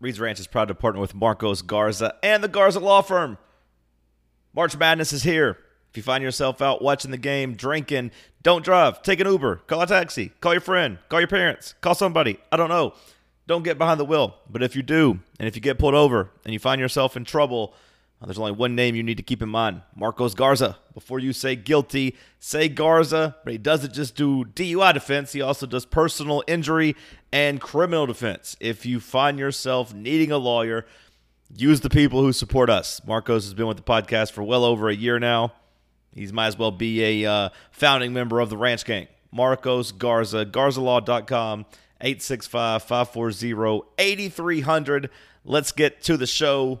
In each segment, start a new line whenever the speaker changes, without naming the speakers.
Reed's Ranch is proud to partner with Marcos Garza and the Garza Law Firm. March Madness is here. If you find yourself out watching the game, drinking, don't drive. Take an Uber, call a taxi, call your friend, call your parents, call somebody. I don't know. Don't get behind the wheel. But if you do, and if you get pulled over and you find yourself in trouble, there's only one name you need to keep in mind Marcos Garza. Before you say guilty, say Garza, but he doesn't just do DUI defense, he also does personal injury and criminal defense. If you find yourself needing a lawyer, use the people who support us. Marcos has been with the podcast for well over a year now. He might as well be a uh, founding member of the Ranch Gang. Marcos Garza, garzalaw.com, 865 540 8300. Let's get to the show.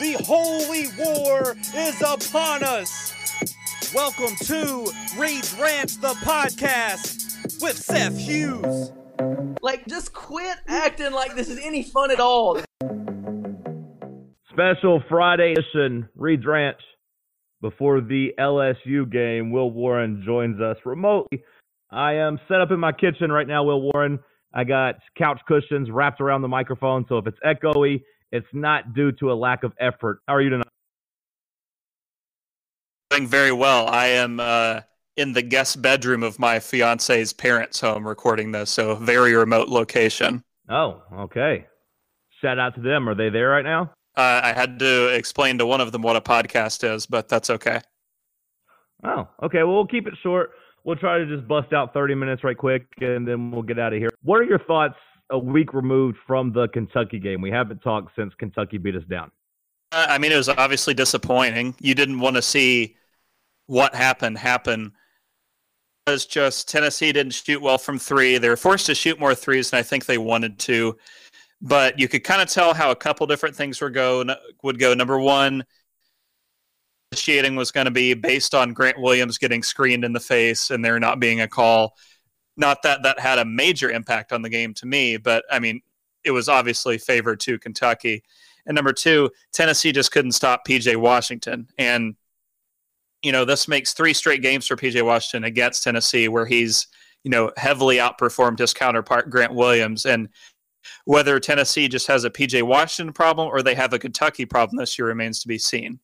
The holy war is upon us. Welcome to Reed's Ranch, the podcast with Seth Hughes.
Like, just quit acting like this is any fun at all.
Special Friday edition, Reed's Ranch. Before the LSU game, Will Warren joins us remotely. I am set up in my kitchen right now, Will Warren. I got couch cushions wrapped around the microphone, so if it's echoey, it's not due to a lack of effort. How are you tonight?
Doing very well. I am uh, in the guest bedroom of my fiance's parents' home recording this, so very remote location.
Oh, okay. Shout out to them. Are they there right now?
Uh, I had to explain to one of them what a podcast is, but that's okay.
Oh, okay. Well, we'll keep it short. We'll try to just bust out 30 minutes right quick, and then we'll get out of here. What are your thoughts a week removed from the Kentucky game? We haven't talked since Kentucky beat us down.
Uh, I mean, it was obviously disappointing. You didn't want to see what happened happen. It was just Tennessee didn't shoot well from three. They were forced to shoot more threes than I think they wanted to. But you could kind of tell how a couple different things were go would go. Number one, officiating was going to be based on Grant Williams getting screened in the face and there not being a call. Not that that had a major impact on the game to me, but I mean, it was obviously favored to Kentucky. And number two, Tennessee just couldn't stop PJ Washington. And, you know, this makes three straight games for PJ Washington against Tennessee where he's, you know, heavily outperformed his counterpart, Grant Williams. And whether Tennessee just has a PJ Washington problem or they have a Kentucky problem this year remains to be seen.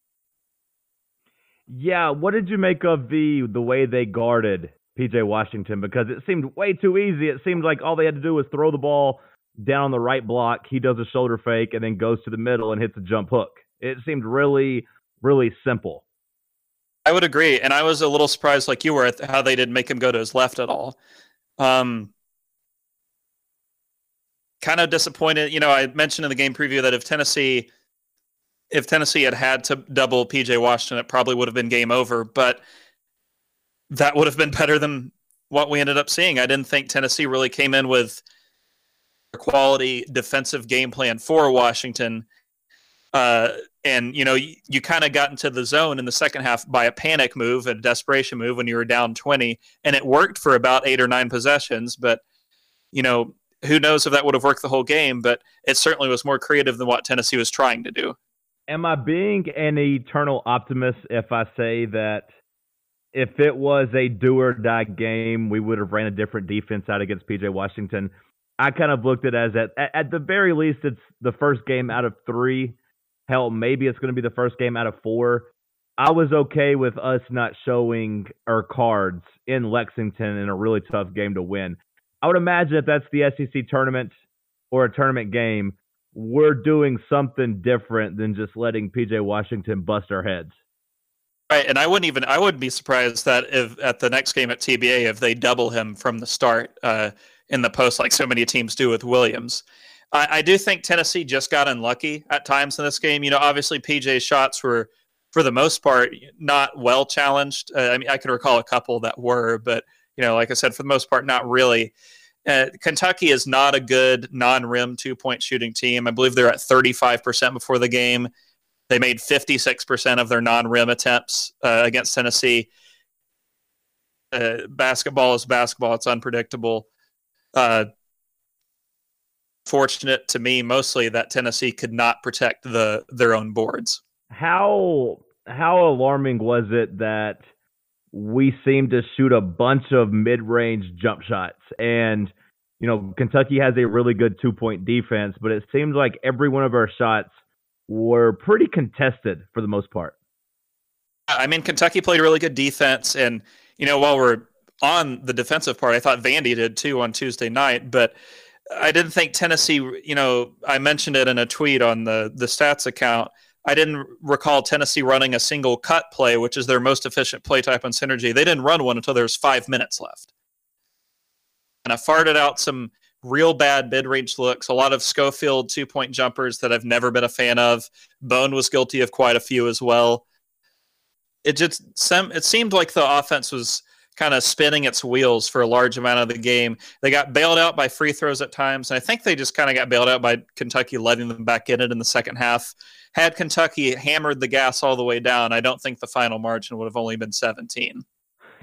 Yeah, what did you make of the the way they guarded PJ Washington? Because it seemed way too easy. It seemed like all they had to do was throw the ball down on the right block. He does a shoulder fake and then goes to the middle and hits a jump hook. It seemed really, really simple.
I would agree, and I was a little surprised, like you were, at how they didn't make him go to his left at all. Um, kind of disappointed. You know, I mentioned in the game preview that if Tennessee, if Tennessee had had to double PJ Washington, it probably would have been game over. But that would have been better than what we ended up seeing. I didn't think Tennessee really came in with a quality defensive game plan for Washington. Uh, and you know, you, you kind of got into the zone in the second half by a panic move, and a desperation move when you were down 20, and it worked for about eight or nine possessions. But you know, who knows if that would have worked the whole game? But it certainly was more creative than what Tennessee was trying to do.
Am I being an eternal optimist if I say that if it was a do or die game, we would have ran a different defense out against PJ Washington? I kind of looked at it as at, at the very least, it's the first game out of three. Hell, maybe it's going to be the first game out of four. I was okay with us not showing our cards in Lexington in a really tough game to win. I would imagine if that's the SEC tournament or a tournament game, we're doing something different than just letting PJ Washington bust our heads.
Right, and I wouldn't even I wouldn't be surprised that if at the next game at TBA if they double him from the start. Uh, in the post like so many teams do with Williams. I, I do think Tennessee just got unlucky at times in this game. You know, obviously PJ's shots were, for the most part, not well challenged. Uh, I mean, I can recall a couple that were, but you know, like I said, for the most part, not really. Uh, Kentucky is not a good non-rim two-point shooting team. I believe they're at 35% before the game. They made 56% of their non-rim attempts uh, against Tennessee. Uh, basketball is basketball; it's unpredictable. Uh, fortunate to me mostly that Tennessee could not protect the their own boards.
How how alarming was it that we seemed to shoot a bunch of mid-range jump shots and you know Kentucky has a really good two-point defense, but it seemed like every one of our shots were pretty contested for the most part.
I mean Kentucky played really good defense and you know while we're on the defensive part, I thought Vandy did too on Tuesday night, but I didn't think Tennessee, you know, I mentioned it in a tweet on the the stats account. I didn't recall Tennessee running a single cut play, which is their most efficient play type on synergy. They didn't run one until there was five minutes left. And I farted out some real bad mid range looks, a lot of Schofield two point jumpers that I've never been a fan of. Bone was guilty of quite a few as well. It just it seemed like the offense was kind of spinning its wheels for a large amount of the game. They got bailed out by free throws at times, and I think they just kind of got bailed out by Kentucky letting them back in it in the second half. Had Kentucky hammered the gas all the way down, I don't think the final margin would have only been 17.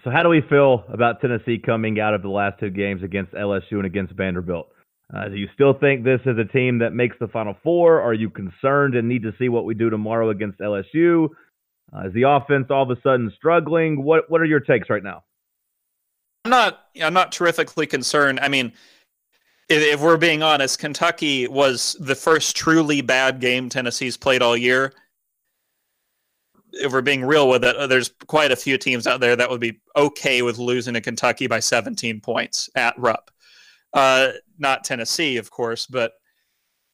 So, how do we feel about Tennessee coming out of the last two games against LSU and against Vanderbilt? Uh, do you still think this is a team that makes the Final Four? Are you concerned and need to see what we do tomorrow against LSU? Uh, is the offense all of a sudden struggling? What What are your takes right now?
I'm not. I'm not terrifically concerned. I mean, if, if, we're being honest, Kentucky was the first truly bad game Tennessee's played all year. If we're being real with it, uh, there's quite a few teams out there that would be okay with losing to Kentucky by 17 points at Rupp. Uh, not Tennessee, of course, but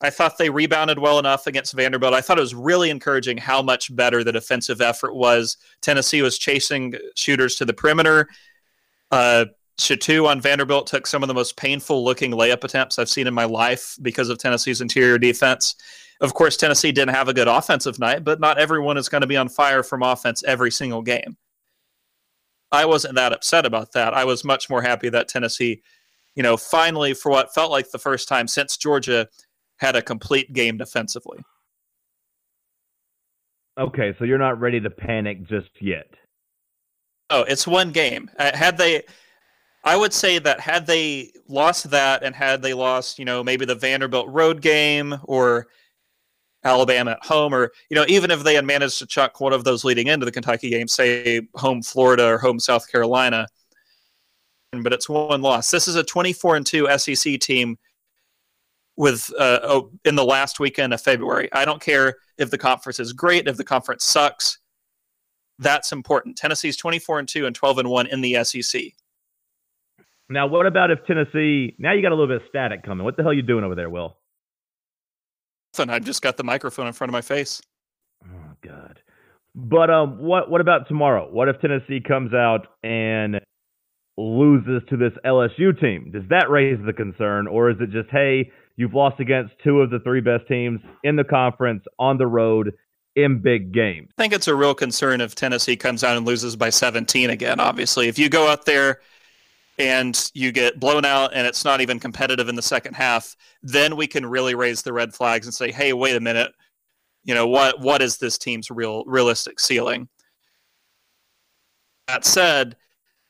I thought they rebounded well enough against Vanderbilt. I thought it was really encouraging how much better the defensive effort was. Tennessee was chasing shooters to the perimeter uh, Shittu on Vanderbilt took some of the most painful looking layup attempts I've seen in my life because of Tennessee's interior defense. Of course, Tennessee didn't have a good offensive night, but not everyone is going to be on fire from offense every single game. I wasn't that upset about that. I was much more happy that Tennessee, you know, finally, for what felt like the first time since Georgia, had a complete game defensively.
Okay, so you're not ready to panic just yet.
Oh, it's one game. Uh, had they, I would say that had they lost that and had they lost, you know, maybe the Vanderbilt road game or Alabama at home, or you know, even if they had managed to chuck one of those leading into the Kentucky game, say home Florida or home South Carolina, but it's one loss. This is a 24 and two SEC team with uh, oh, in the last weekend of February. I don't care if the conference is great, if the conference sucks that's important. Tennessee's 24 and 2 and 12 and 1 in the SEC.
Now, what about if Tennessee? Now you got a little bit of static coming. What the hell are you doing over there, Will?
I just got the microphone in front of my face.
Oh God. But um, what what about tomorrow? What if Tennessee comes out and loses to this LSU team? Does that raise the concern, or is it just hey, you've lost against two of the three best teams in the conference on the road? in big games.
I think it's a real concern if Tennessee comes out and loses by 17 again. Obviously, if you go out there and you get blown out and it's not even competitive in the second half, then we can really raise the red flags and say, "Hey, wait a minute. You know, what what is this team's real realistic ceiling?" That said,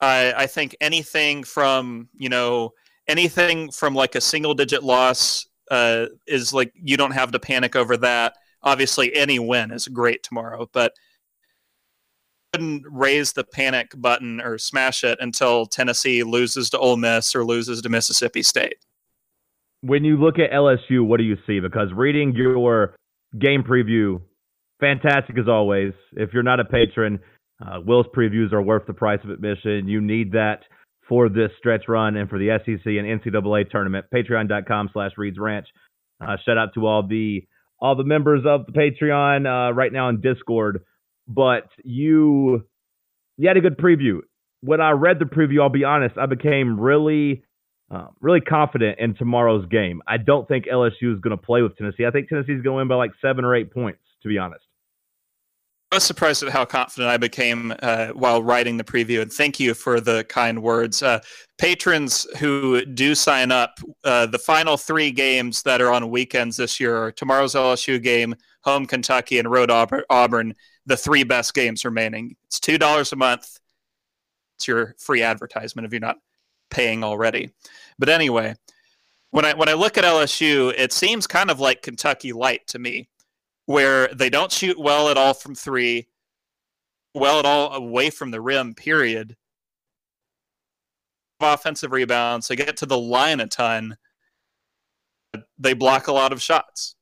I, I think anything from, you know, anything from like a single digit loss uh, is like you don't have to panic over that obviously any win is great tomorrow, but couldn't raise the panic button or smash it until Tennessee loses to Ole Miss or loses to Mississippi State.
When you look at LSU, what do you see? Because reading your game preview, fantastic as always. If you're not a patron, uh, Will's previews are worth the price of admission. You need that for this stretch run and for the SEC and NCAA tournament. Patreon.com slash Reed's Ranch. Uh, shout out to all the all the members of the Patreon uh, right now in Discord. But you, you had a good preview. When I read the preview, I'll be honest, I became really uh, really confident in tomorrow's game. I don't think LSU is going to play with Tennessee. I think Tennessee's going to win by like seven or eight points, to be honest.
I was surprised at how confident I became uh, while writing the preview, and thank you for the kind words. Uh, patrons who do sign up, uh, the final three games that are on weekends this year are tomorrow's LSU game, home Kentucky, and road Auburn. The three best games remaining. It's two dollars a month. It's your free advertisement if you're not paying already. But anyway, when I when I look at LSU, it seems kind of like Kentucky light to me where they don't shoot well at all from three, well at all away from the rim, period. Offensive rebounds, they get to the line a ton. They block a lot of shots.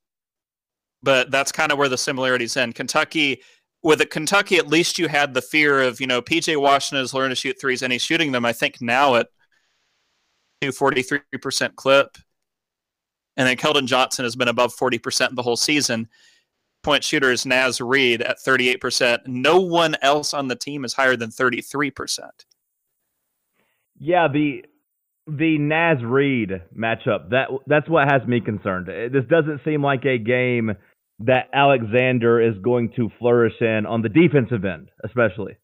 But that's kind of where the similarities end. Kentucky, with it, Kentucky, at least you had the fear of, you know, PJ Washington has learned to shoot threes and he's shooting them, I think, now at 43% clip. And then Keldon Johnson has been above 40% the whole season point shooter is Naz Reid at 38%. No one else on the team is higher than 33%.
Yeah, the the Naz Reid matchup that that's what has me concerned. This doesn't seem like a game that Alexander is going to flourish in on the defensive end, especially.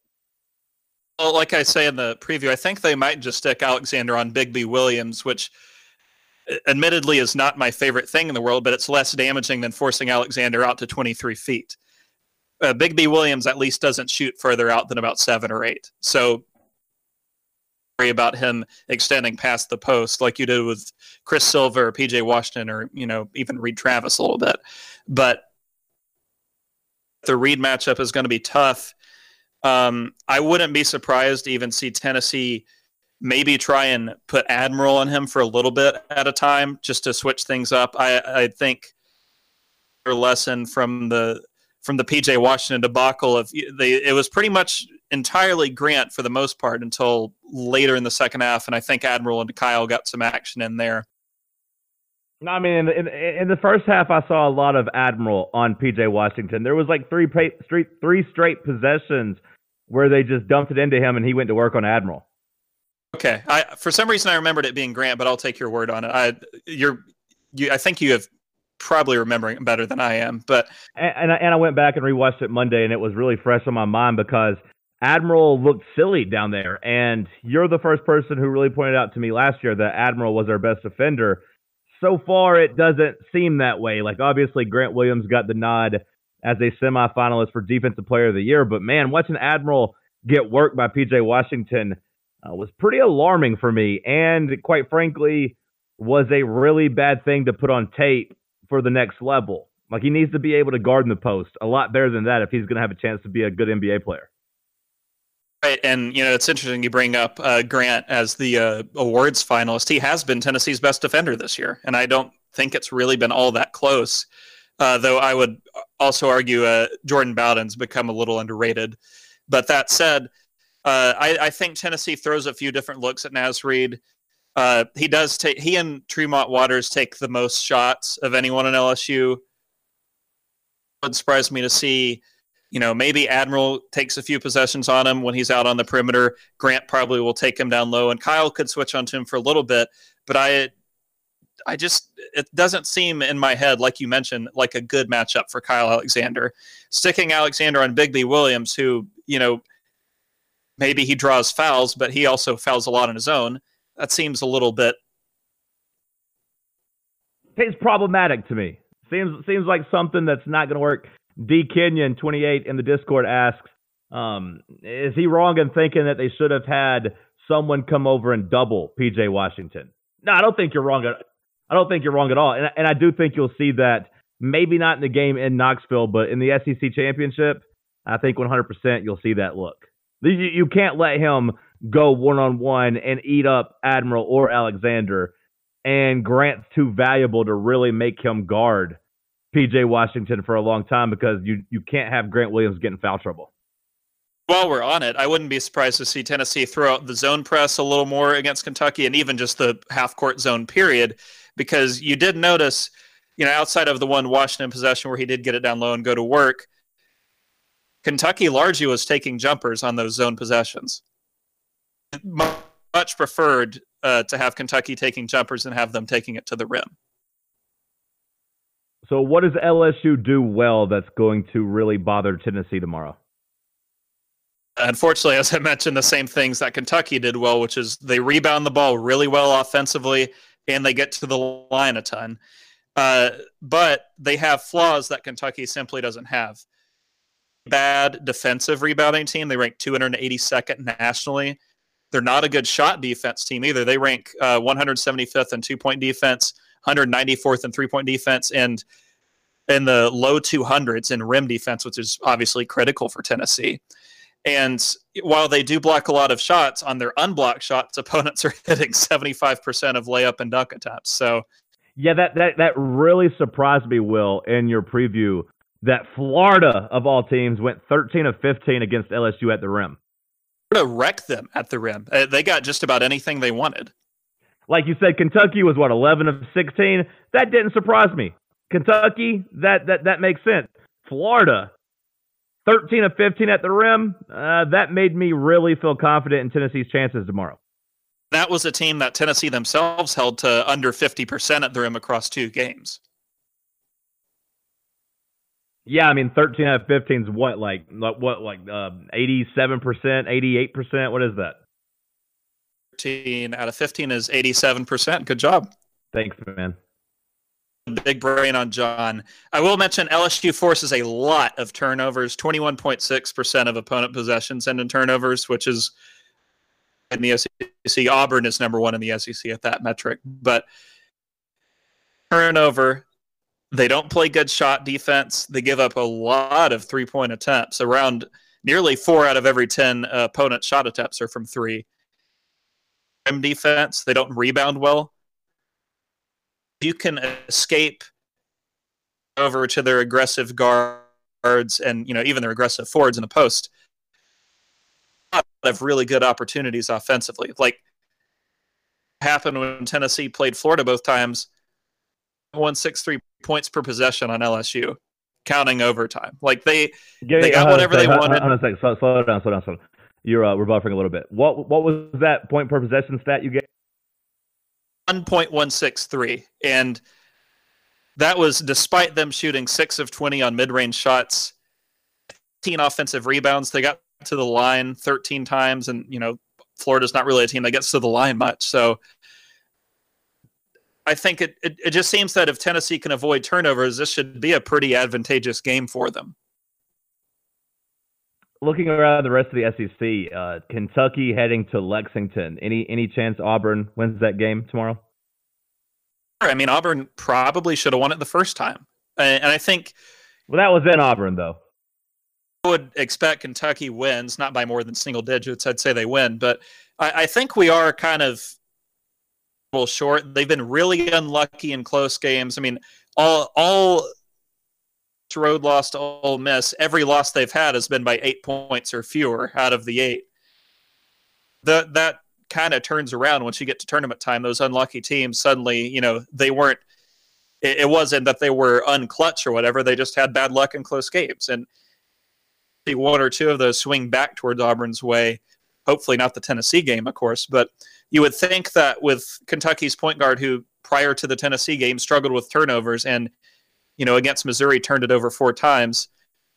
Well, like I say in the preview, I think they might just stick Alexander on Bigby Williams, which admittedly is not my favorite thing in the world, but it's less damaging than forcing Alexander out to 23 feet. Uh, Bigby Williams at least doesn't shoot further out than about seven or eight. So worry about him extending past the post like you did with Chris Silva or PJ Washington or, you know, even Reid Travis a little bit. But the Reid matchup is going to be tough. Um, I wouldn't be surprised to even see Tennessee – maybe try and put Admiral on him for a little bit at a time just to switch things up. I, I think their lesson from the from the PJ Washington debacle of they it was pretty much entirely Grant for the most part until later in the second half, and I think Admiral and Kyle got some action in there.
No, I mean, in, in, in, the first half, I saw a lot of Admiral on PJ Washington. There was like three straight three straight possessions where they just dumped it into him, and he went to work on Admiral.
Okay, I for some reason I remembered it being Grant, but I'll take your word on it. I you're you I think you have probably remembering it better than I am, but
and and I, and I went back and rewatched it Monday, and it was really fresh on my mind because Admiral looked silly down there, and you're the first person who really pointed out to me last year that Admiral was our best defender. So far, it doesn't seem that way. Like obviously, Grant Williams got the nod as a semifinalist for Defensive Player of the Year, but man, watching Admiral get worked by PJ Washington uh, was pretty alarming for me, and quite frankly, was a really bad thing to put on tape for the next level. Like he needs to be able to guard in the post a lot better than that if he's going to have a chance to be a good NBA player.
Right, and you know it's interesting you bring up uh, Grant as the uh, awards finalist. He has been Tennessee's best defender this year, and I don't think it's really been all that close. Uh, though I would also argue uh, Jordan Bowden's become a little underrated. But that said, uh, I, I, think Tennessee throws a few different looks at Naz Reid. Uh, he does take he and Tremont Waters take the most shots of anyone in LSU. It would surprise me to see, you know, maybe Admiral takes a few possessions on him when he's out on the perimeter. Grant probably will take him down low, and Kyle could switch onto him for a little bit. But I, I just it doesn't seem in my head like you mentioned like a good matchup for Kyle Alexander. Sticking Alexander on Bigby Williams, who you know maybe he draws fouls, but he also fouls a lot on his own. That seems a little bit.
It's problematic to me. Seems seems like something that's not going to work. D Kenyon twenty eight in the Discord asks, um, is he wrong in thinking that they should have had someone come over and double PJ Washington? No, I don't think you're wrong. At, I don't think you're wrong at all, and and I do think you'll see that maybe not in the game in Knoxville, but in the SEC championship, I think 100% you'll see that look. You, you can't let him go one on one and eat up Admiral or Alexander. And Grant's too valuable to really make him guard PJ Washington for a long time because you, you can't have Grant Williams getting foul trouble.
While we're on it, I wouldn't be surprised to see Tennessee throw out the zone press a little more against Kentucky and even just the half court zone period because you did notice, you know, outside of the one Washington possession where he did get it down low and go to work, Kentucky largely was taking jumpers on those zone possessions. Much preferred uh, to have Kentucky taking jumpers and have them taking it to the rim.
So, what does LSU do well that's going to really bother Tennessee tomorrow?
Unfortunately, as I mentioned, the same things that Kentucky did well, which is they rebound the ball really well offensively and they get to the line a ton. Uh, but they have flaws that Kentucky simply doesn't have. Bad defensive rebounding team. They rank 282nd nationally. They're not a good shot defense team either. They rank uh, 175th in two point defense, 194th in three point defense, and in the low 200s in rim defense, which is obviously critical for Tennessee. And while they do block a lot of shots on their unblocked shots, opponents are hitting 75% of layup and dunk attempts. So,
yeah, that, that, that really surprised me, Will, in your preview that Florida, of all teams, went 13 of 15 against LSU at the rim.
Florida wrecked them at the rim. Uh, they got just about anything they wanted.
Like you said, Kentucky was what 11 of 16. That didn't surprise me. Kentucky, that that that makes sense. Florida, 13 of 15 at the rim. Uh, that made me really feel confident in Tennessee's chances tomorrow.
That was a team that Tennessee themselves held to under 50% at the rim across two games.
Yeah, I mean, 13 out of 15 is what, like, what, like, uh, 87%, 88%? What is that?
13 out of 15 is 87%. Good job.
Thanks, man.
Big brain on John. I will mention LSU forces a lot of turnovers, 21.6% of opponent possessions and in turnovers, which is in the SEC. Auburn is number one in the SEC at that metric. But turnover, they don't play good shot defense. They give up a lot of three point attempts. Around nearly four out of every 10 uh, opponent shot attempts are from three. Rim defense, they don't rebound well. You can escape over to their aggressive guards and you know even their aggressive forwards in the post. A lot of really good opportunities offensively. Like happened when Tennessee played Florida both times. One six three points per possession on LSU, counting overtime. Like they yeah, they got whatever they wanted.
Hold on a second. Slow, slow down. Slow down. Slow down. You're uh, we're buffering a little bit. What what was that point per possession stat you gave?
One point one six three, and that was despite them shooting six of twenty on mid range shots, fifteen offensive rebounds. They got to the line thirteen times, and you know Florida's not really a team that gets to the line much. So I think it, it, it just seems that if Tennessee can avoid turnovers, this should be a pretty advantageous game for them.
Looking around the rest of the SEC, uh, Kentucky heading to Lexington. Any any chance Auburn wins that game tomorrow?
I mean, Auburn probably should have won it the first time, and I think.
Well, that was in Auburn, though.
I would expect Kentucky wins, not by more than single digits. I'd say they win, but I, I think we are kind of a little short. They've been really unlucky in close games. I mean, all all road loss to Ole Miss, every loss they've had has been by eight points or fewer out of the eight. The, that kind of turns around once you get to tournament time. Those unlucky teams suddenly, you know, they weren't. It, it wasn't that they were unclutch or whatever. They just had bad luck in close games, and see one or two of those swing back towards Auburn's way. Hopefully, not the Tennessee game, of course, but you would think that with Kentucky's point guard, who prior to the Tennessee game struggled with turnovers and, you know, against Missouri turned it over four times,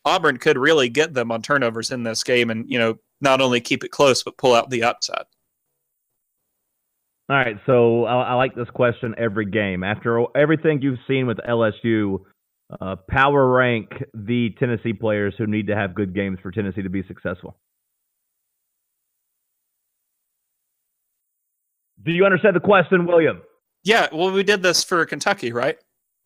Auburn could really get them on turnovers in this game and, you know, not only keep it close, but pull out the upset.
All right. So I, I like this question every game. After everything you've seen with LSU, uh, power rank the Tennessee players who need to have good games for Tennessee to be successful. Do you understand the question, William?
Yeah, well, we did this for Kentucky, right?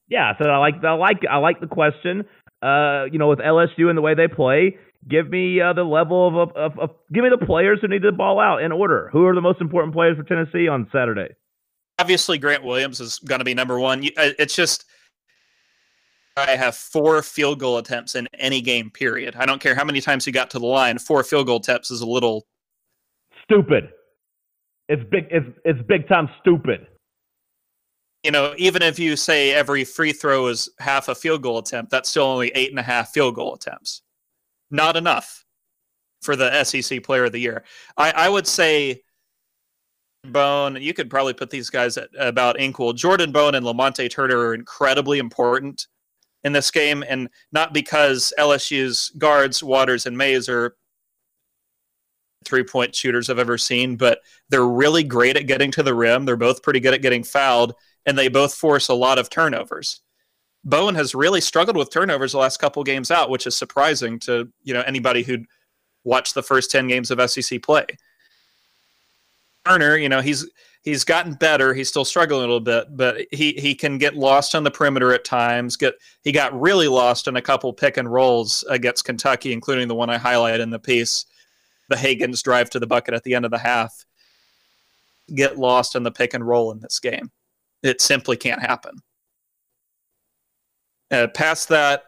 Yeah, so I like I like I like the question. Uh, you know, with LSU and the way they play, give me uh, the level of, of, of, give me the players who need to ball out in order. Who are the most important players for Tennessee on Saturday?
Obviously, Grant Williams is going to be number one. Uh, it's just I have four field goal attempts in any game. Period. I don't care how many times he got to the line. Four field goal attempts is a little
stupid. It's big. It's it's big time stupid.
You know, even if you say every free throw is half a field goal attempt, that's still only eight and a half field goal attempts. Not enough for the SEC Player of the Year. I, I would say Bone, you could probably put these guys at about equal. Jordan Bone and Lamonte Turner are incredibly important in this game, and not because LSU's guards, Waters and Mays, are three point shooters I've ever seen, but they're really great at getting to the rim. They're both pretty good at getting fouled, and they both force a lot of turnovers. Bowen has really struggled with turnovers the last couple games out, which is surprising to you know anybody who'd watched the first ten games of SEC play. Turner, you know, he's he's gotten better. He's still struggling a little bit, but he he can get lost on the perimeter at times. Get he got really lost in a couple pick and rolls against Kentucky, including the one I highlighted in the piece, the Hagans drive to the bucket at the end of the half. Get lost in the pick and roll in this game. It simply can't happen. Uh, past that,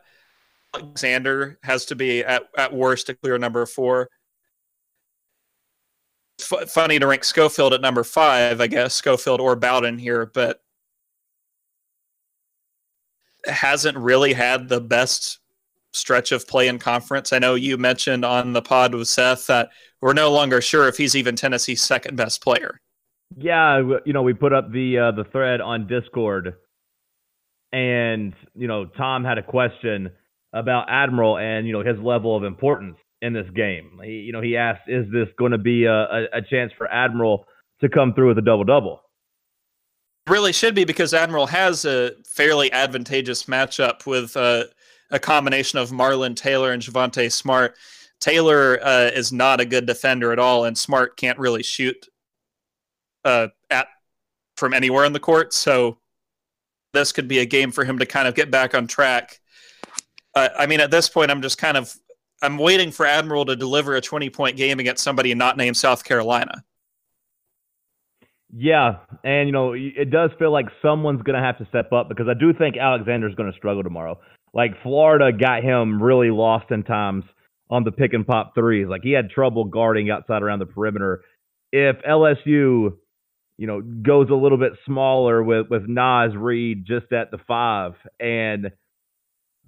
Alexander has to be at, at worst a clear number four f- funny to rank Schofield at number five, I guess Schofield or Bowden here, but hasn't really had the best stretch of play in conference. I know you mentioned on the pod with Seth that we're no longer sure if he's even Tennessee's second best player.
Yeah, you know, we put up the uh, the thread on Discord, and you know, Tom had a question about Admiral and you know his level of importance in this game. He, you know, he asked, "Is this going to be a, a, a chance for Admiral to come through with a double double?"
Really should be because Admiral has a fairly advantageous matchup with uh, a combination of Marlon Taylor and Javonte Smart. Taylor uh, is not a good defender at all, and Smart can't really shoot uh, at from anywhere in the court. So this could be a game for him to kind of get back on track. Uh, I mean, at this point, I'm just kind of I'm waiting for Admiral to deliver a 20 point game against somebody not named South Carolina.
Yeah, and you know it does feel like someone's going to have to step up because I do think Alexander's going to struggle tomorrow. Like Florida got him really lost in times on the pick and pop threes. Like he had trouble guarding outside around the perimeter. If LSU, you know, goes a little bit smaller with with Naz Reid just at the five and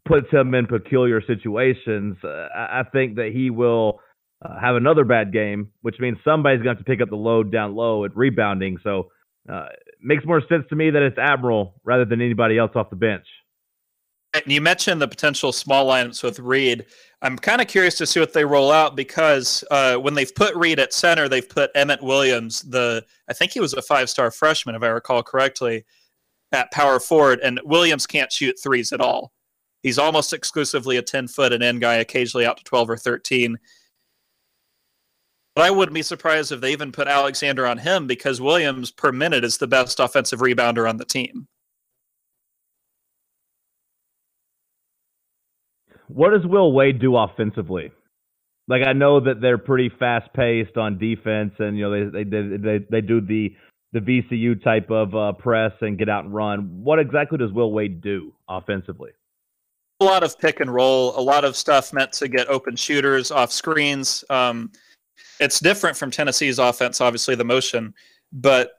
puts him in peculiar situations, uh, I think that he will uh, have another bad game, which means somebody's going to have to pick up the load down low at rebounding. So uh, makes more sense to me that it's Admiral rather than anybody else off the bench.
And you mentioned the potential small lineups with Reid. I'm kind of curious to see what they roll out because uh, when they've put Reid at center, they've put Emmitt Williams, the I think he was a five star freshman, if I recall correctly, at power forward, and Williams can't shoot threes at all. He's almost exclusively a 10 foot and end guy, occasionally out to 12 or 13. But I wouldn't be surprised if they even put Alexander on him because Williams per minute is the best offensive rebounder on the team.
What does Will Wade do offensively? Like I know that they're pretty fast paced on defense, and you know they they they they do the the VCU type of uh, press and get out and run. What exactly does Will Wade do offensively?
a lot of pick and roll, a lot of stuff meant to get open shooters off screens. Um, it's different from Tennessee's offense, obviously the motion, but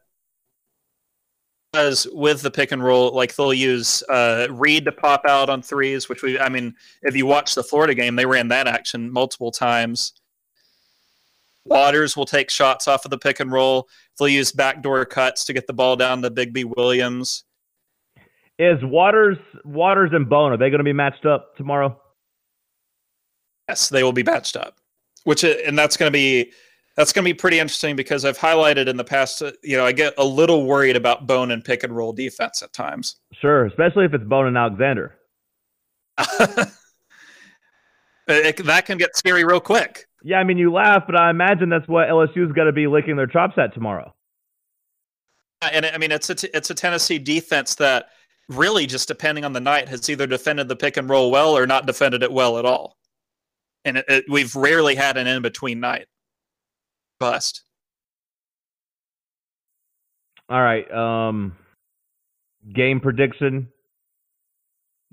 as with the pick and roll, like they'll use uh, Reid to pop out on threes, which we, I mean, if you watch the Florida game, they ran that action multiple times. Waters will take shots off of the pick and roll. They'll use backdoor cuts to get the ball down to Bigby Williams.
Is Waters Waters and Bone are they going to be matched up tomorrow?
Yes, they will be matched up. Which and that's going to be that's going to be pretty interesting because I've highlighted in the past. Uh, you know, I get a little worried about Bone and pick and roll defense at times.
Sure, especially if it's Bone and Alexander.
it, that can get scary real quick.
Yeah, I mean you laugh, but I imagine that's what LSU's got to be licking their chops at tomorrow.
And I mean, it's a t- it's a Tennessee defense that really just depending on the night, has either defended the pick and roll well or not defended it well at all. And it, it, we've rarely had an in between night bust.
All right. Um, game prediction.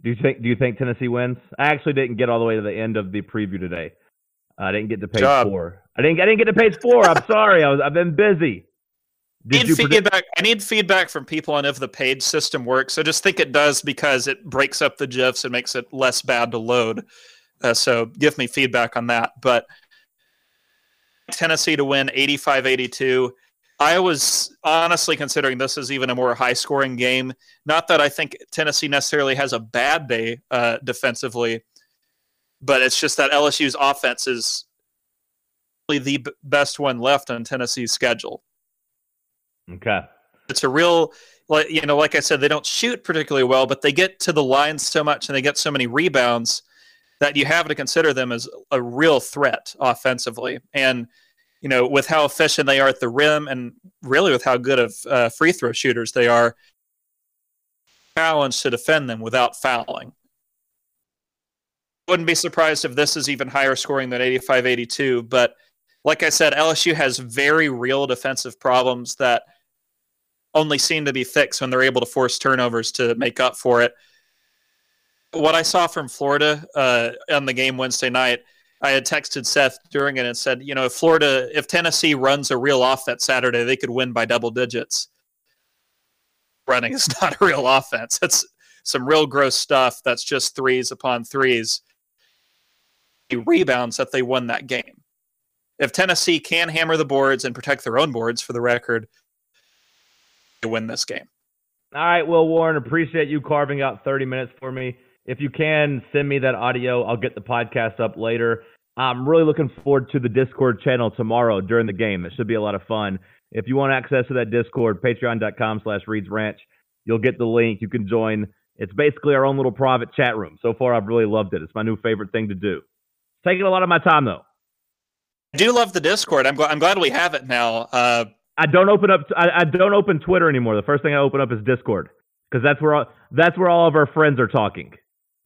Do you think? Do you think Tennessee wins? I actually didn't get all the way to the end of the preview today. I didn't get to page Job. four. I didn't. I didn't get to page four. I'm sorry. I was. I've been busy.
Did need feedback. Predict- I need feedback from people on if the page system works. I just think it does because it breaks up the gifs and makes it less bad to load. Uh, so give me feedback on that. But Tennessee to win 85-82. I was honestly considering this as even a more high scoring game. Not that I think Tennessee necessarily has a bad day uh, defensively, but it's just that LSU's offense is the b- best one left on Tennessee's schedule.
Okay.
It's a real, like you know, like I said, they don't shoot particularly well, but they get to the line so much and they get so many rebounds that you have to consider them as a real threat offensively. And you know, with how efficient they are at the rim, and really with how good of uh, free throw shooters they are, challenge to defend them without fouling. Wouldn't be surprised if this is even higher scoring than 85 82. But like I said, LSU has very real defensive problems that only seem to be fixed when they're able to force turnovers to make up for it. What I saw from Florida uh, on the game Wednesday night, I had texted Seth during it and said, you know, if Florida, if Tennessee runs a real offense Saturday, they could win by double digits. Running is not a real offense. It's some real gross stuff that's just threes upon threes. The Rebounds that they won that game. If Tennessee can hammer the boards and protect their own boards, for the record, to win this game.
All right, Will Warren, appreciate you carving out 30 minutes for me. If you can, send me that audio. I'll get the podcast up later. I'm really looking forward to the Discord channel tomorrow during the game. It should be a lot of fun. If you want access to that Discord, patreon.com slash Reed's Ranch. You'll get the link. You can join. It's basically our own little private chat room. So far, I've really loved it. It's my new favorite thing to do. It's taking a lot of my time, though.
I do love the Discord. I'm, gl- I'm glad we have it now. Uh,
I don't open up. I, I don't open Twitter anymore. The first thing I open up is Discord because that's where all, that's where all of our friends are talking.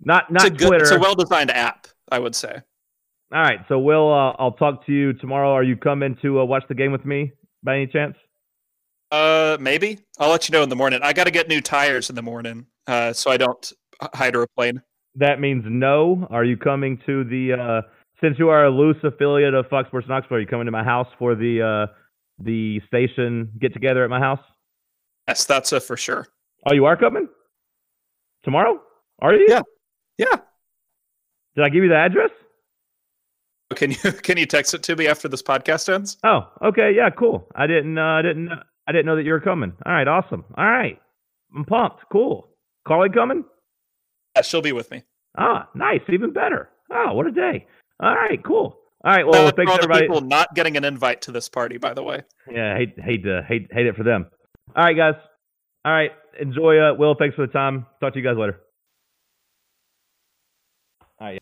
Not not
it's a good,
Twitter.
It's a well designed app, I would say.
all right, so Will, uh, I'll talk to you tomorrow. Are you coming to uh, watch the game with me by any chance?
Uh, maybe I'll let you know in the morning. I got to get new tires in the morning, uh, so I don't hydroplane.
That means no. Are you coming to the? Uh, since you are a loose affiliate of Fox Sports Knoxville, are you coming to my house for the uh, the station get together at my house?
Yes, that's a for sure.
Oh, you are coming tomorrow? Are you?
Yeah. Yeah.
Did I give you the address?
Can you can you text it to me after this podcast ends?
Oh, okay, yeah, cool. I didn't, uh, I didn't, I didn't know that you were coming. All right, awesome. All right, I'm pumped. Cool. Carly coming?
Yeah, she'll be with me.
Ah, nice, even better. Oh, what a day. All right, cool. All right, well,
Uh, for
thanks everybody.
people not getting an invite to this party, by the way.
Yeah, hate, hate, to, hate, hate it for them. All right, guys. All right, enjoy. Uh, Will, thanks for the time. Talk to you guys later. Hi.